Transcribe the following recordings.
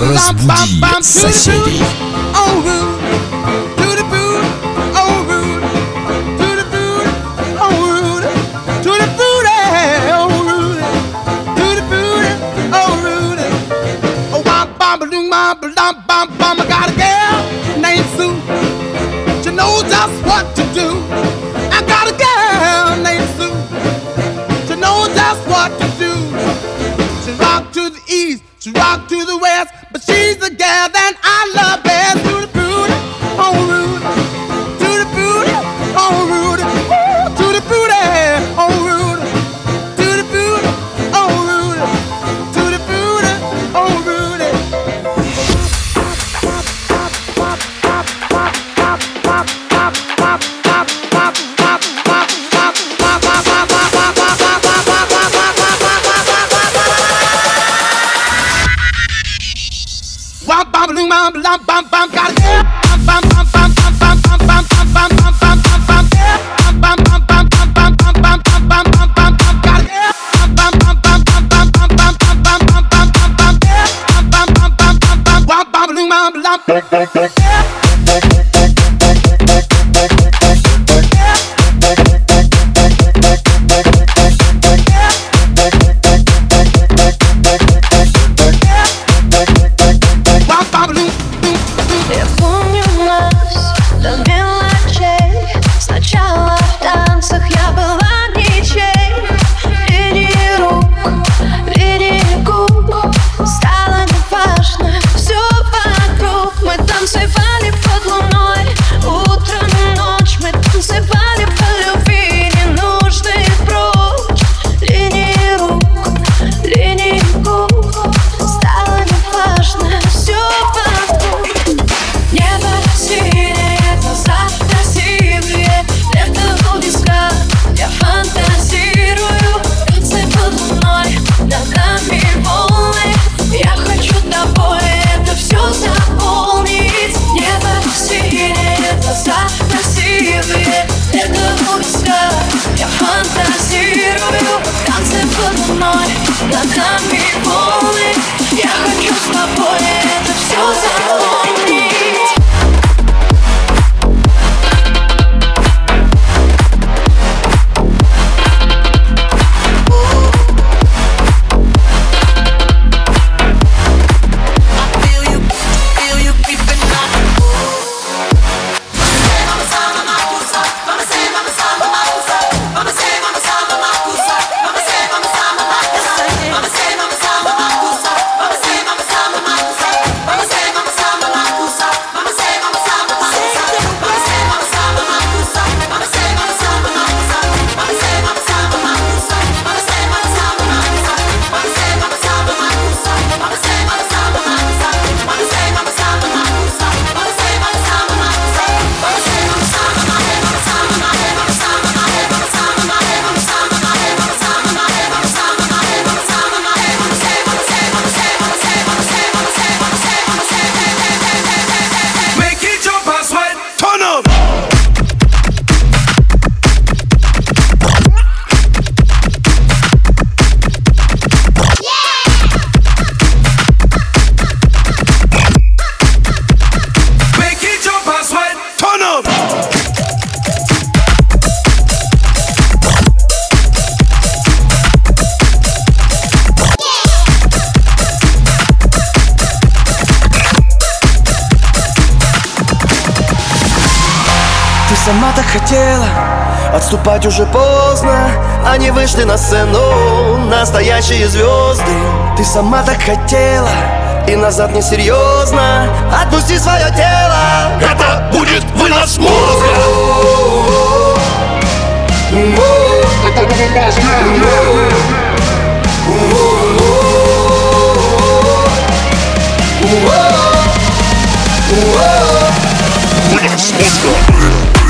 rozbudí sousedy. bam, bam, bam, Отступать уже поздно. Они вышли на сцену. Настоящие звезды. Ты сама так хотела. И назад не серьезно. Отпусти свое тело. Это будет вынос мозга Это будет мозга. Вынос мозга.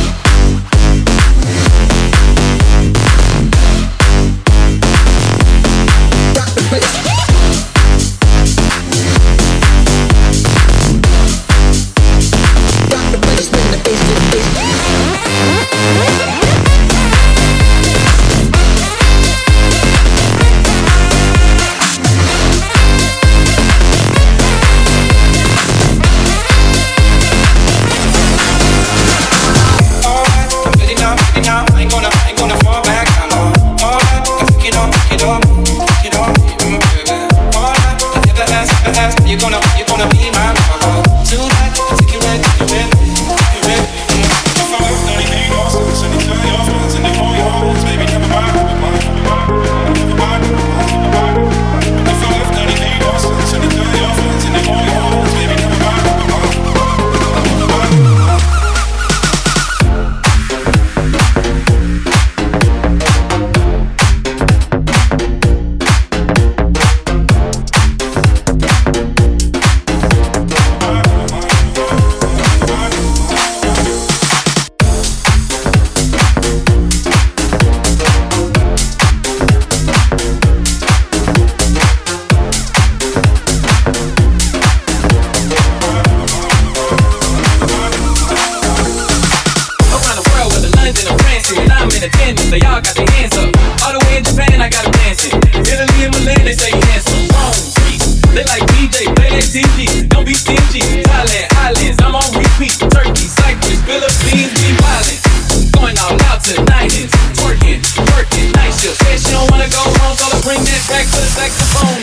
the saxophone.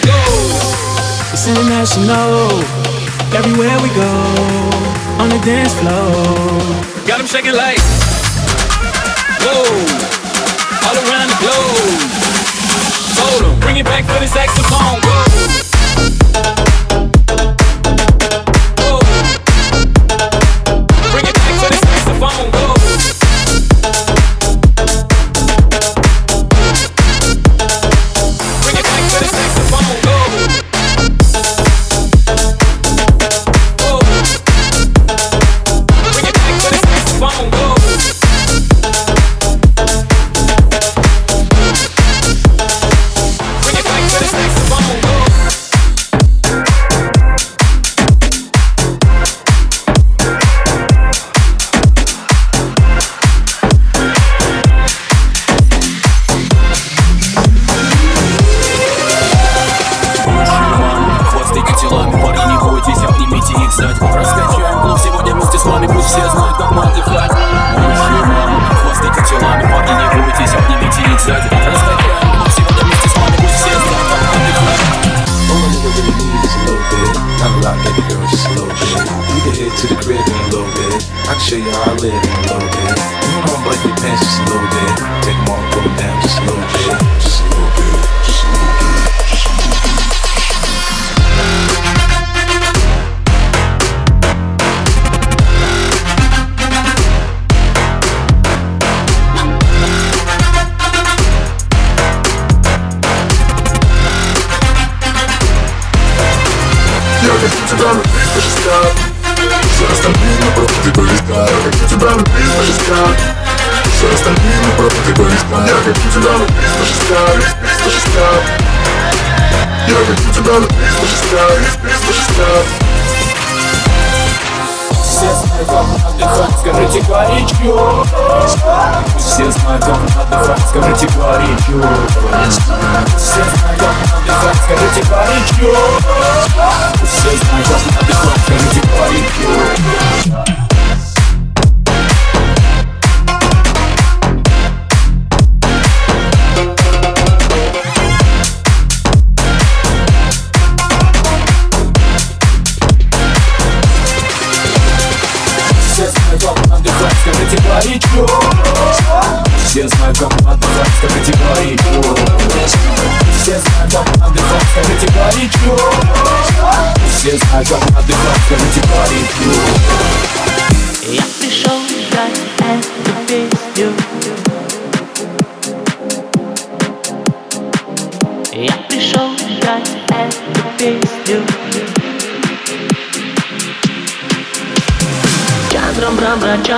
International. Everywhere we go, on the dance floor. Got 'em shaking like Whoa All around the globe Told 'em, bring it back for the saxophone live Близко Я хочу тебя любить близко Любить близко все знают, как отдыхать, скажите горячо Все знают, как отдыхать, скажите горячо Все знают, как отдыхать, скажите горячо Все знают, как отдыхать, скажите горячо it's.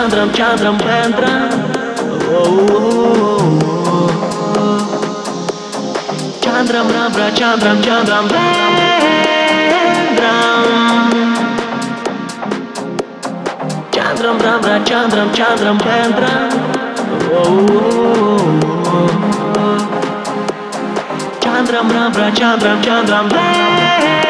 Chandram, Chandram, Bandram. Oh, oh, oh, oh. Chandram, Rambra, Chandram, Chandram, Bandram. Chandram, Rambra, Chandram, Chandram, Bandram. Oh, oh, oh, oh. Chandram, Rambra, Chandram, Chandram, Bandram.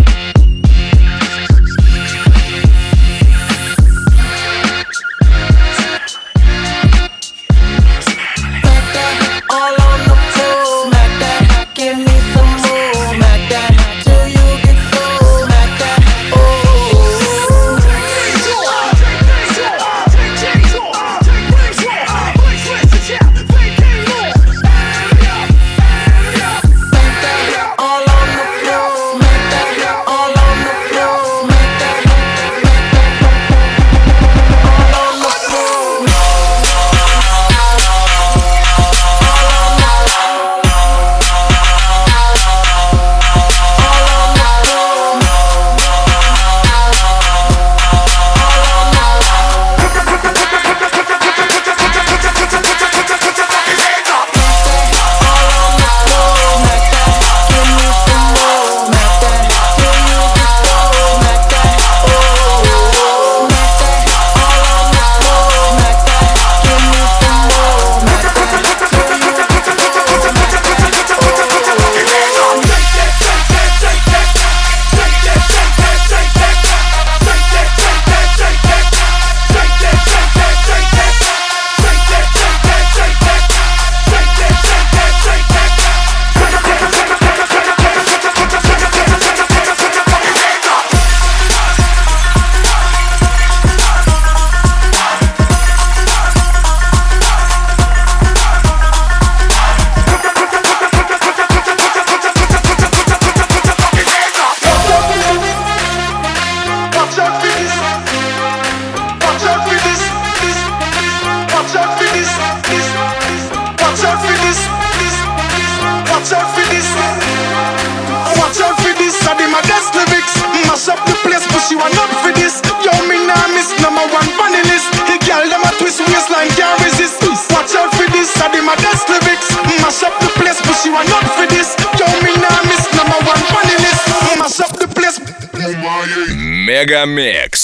She want up for this. Yo, me nah miss number one funny list. He girl them a twist waistline can't resist. Watch out for this. I did my desk lyrics. Mash up the place, but she want up for this. Yo, me nah miss number one funny list. Mash up the place. Mega mix.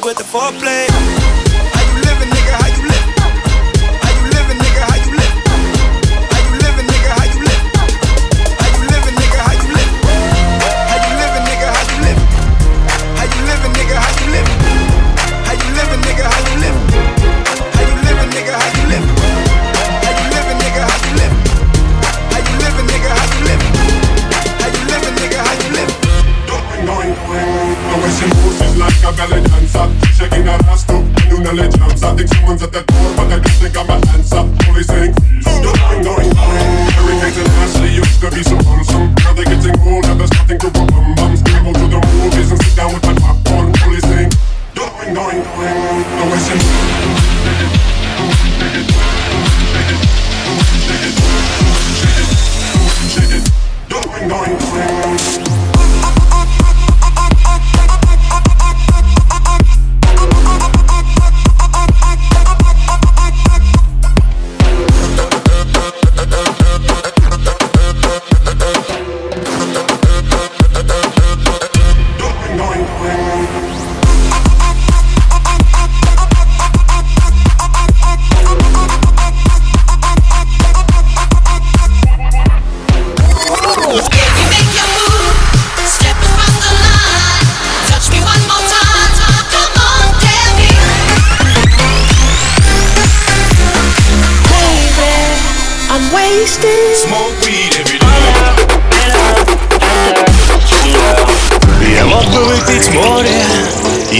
With the foreplay.